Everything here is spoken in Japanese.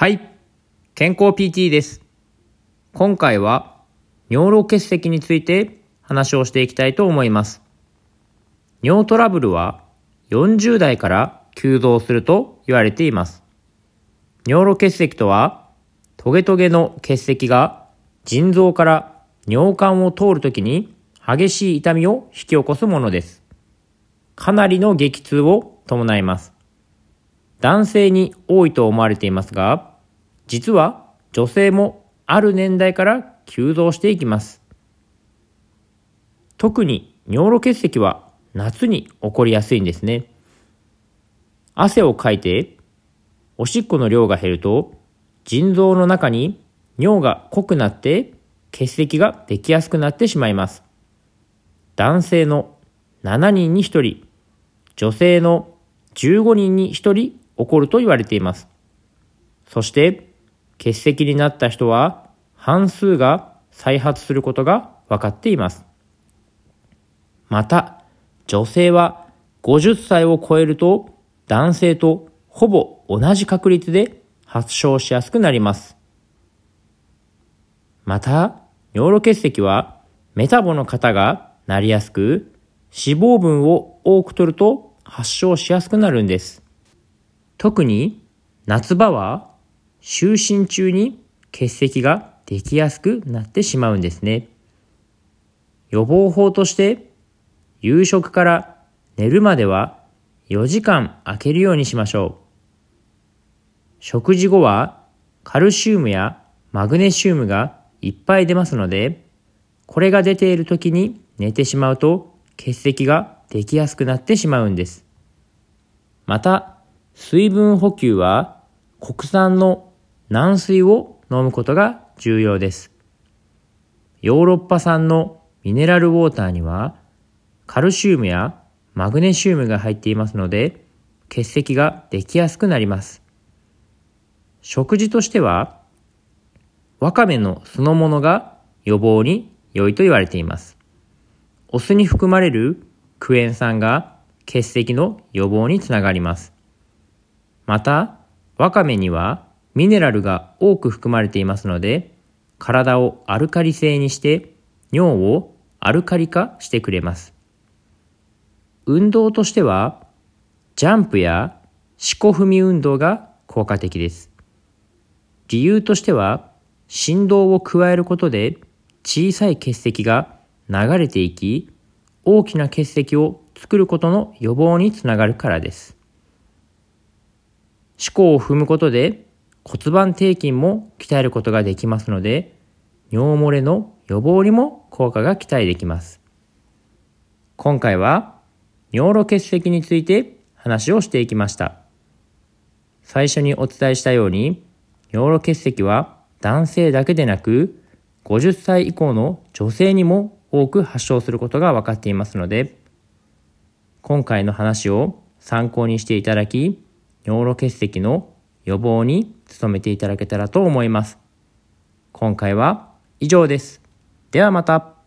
はい。健康 PT です。今回は尿路結石について話をしていきたいと思います。尿トラブルは40代から急増すると言われています。尿路結石とはトゲトゲの結石が腎臓から尿管を通るときに激しい痛みを引き起こすものです。かなりの激痛を伴います。男性に多いと思われていますが、実は女性もある年代から急増していきます。特に尿路結石は夏に起こりやすいんですね。汗をかいておしっこの量が減ると腎臓の中に尿が濃くなって結石ができやすくなってしまいます。男性の7人に1人、女性の15人に1人起こると言われています。そして、結石になった人は半数が再発することが分かっています。また、女性は50歳を超えると男性とほぼ同じ確率で発症しやすくなります。また、尿路結石はメタボの方がなりやすく、脂肪分を多く取ると発症しやすくなるんです。特に夏場は就寝中に結石ができやすくなってしまうんですね。予防法として夕食から寝るまでは4時間空けるようにしましょう。食事後はカルシウムやマグネシウムがいっぱい出ますので、これが出ている時に寝てしまうと結石ができやすくなってしまうんです。また、水分補給は国産の軟水を飲むことが重要です。ヨーロッパ産のミネラルウォーターにはカルシウムやマグネシウムが入っていますので結石ができやすくなります。食事としてはわかめの酢の物が予防に良いと言われています。お酢に含まれるクエン酸が結石の予防につながります。また、わかめにはミネラルが多く含まれていますので、体をアルカリ性にして尿をアルカリ化してくれます。運動としては、ジャンプや四股踏み運動が効果的です。理由としては、振動を加えることで小さい結石が流れていき、大きな結石を作ることの予防につながるからです。四股を踏むことで骨盤底筋も鍛えることができますので、尿漏れの予防にも効果が期待できます。今回は尿路結石について話をしていきました。最初にお伝えしたように、尿路結石は男性だけでなく、50歳以降の女性にも多く発症することが分かっていますので、今回の話を参考にしていただき、尿路結石の予防に努めていただけたらと思います。今回は以上です。ではまた。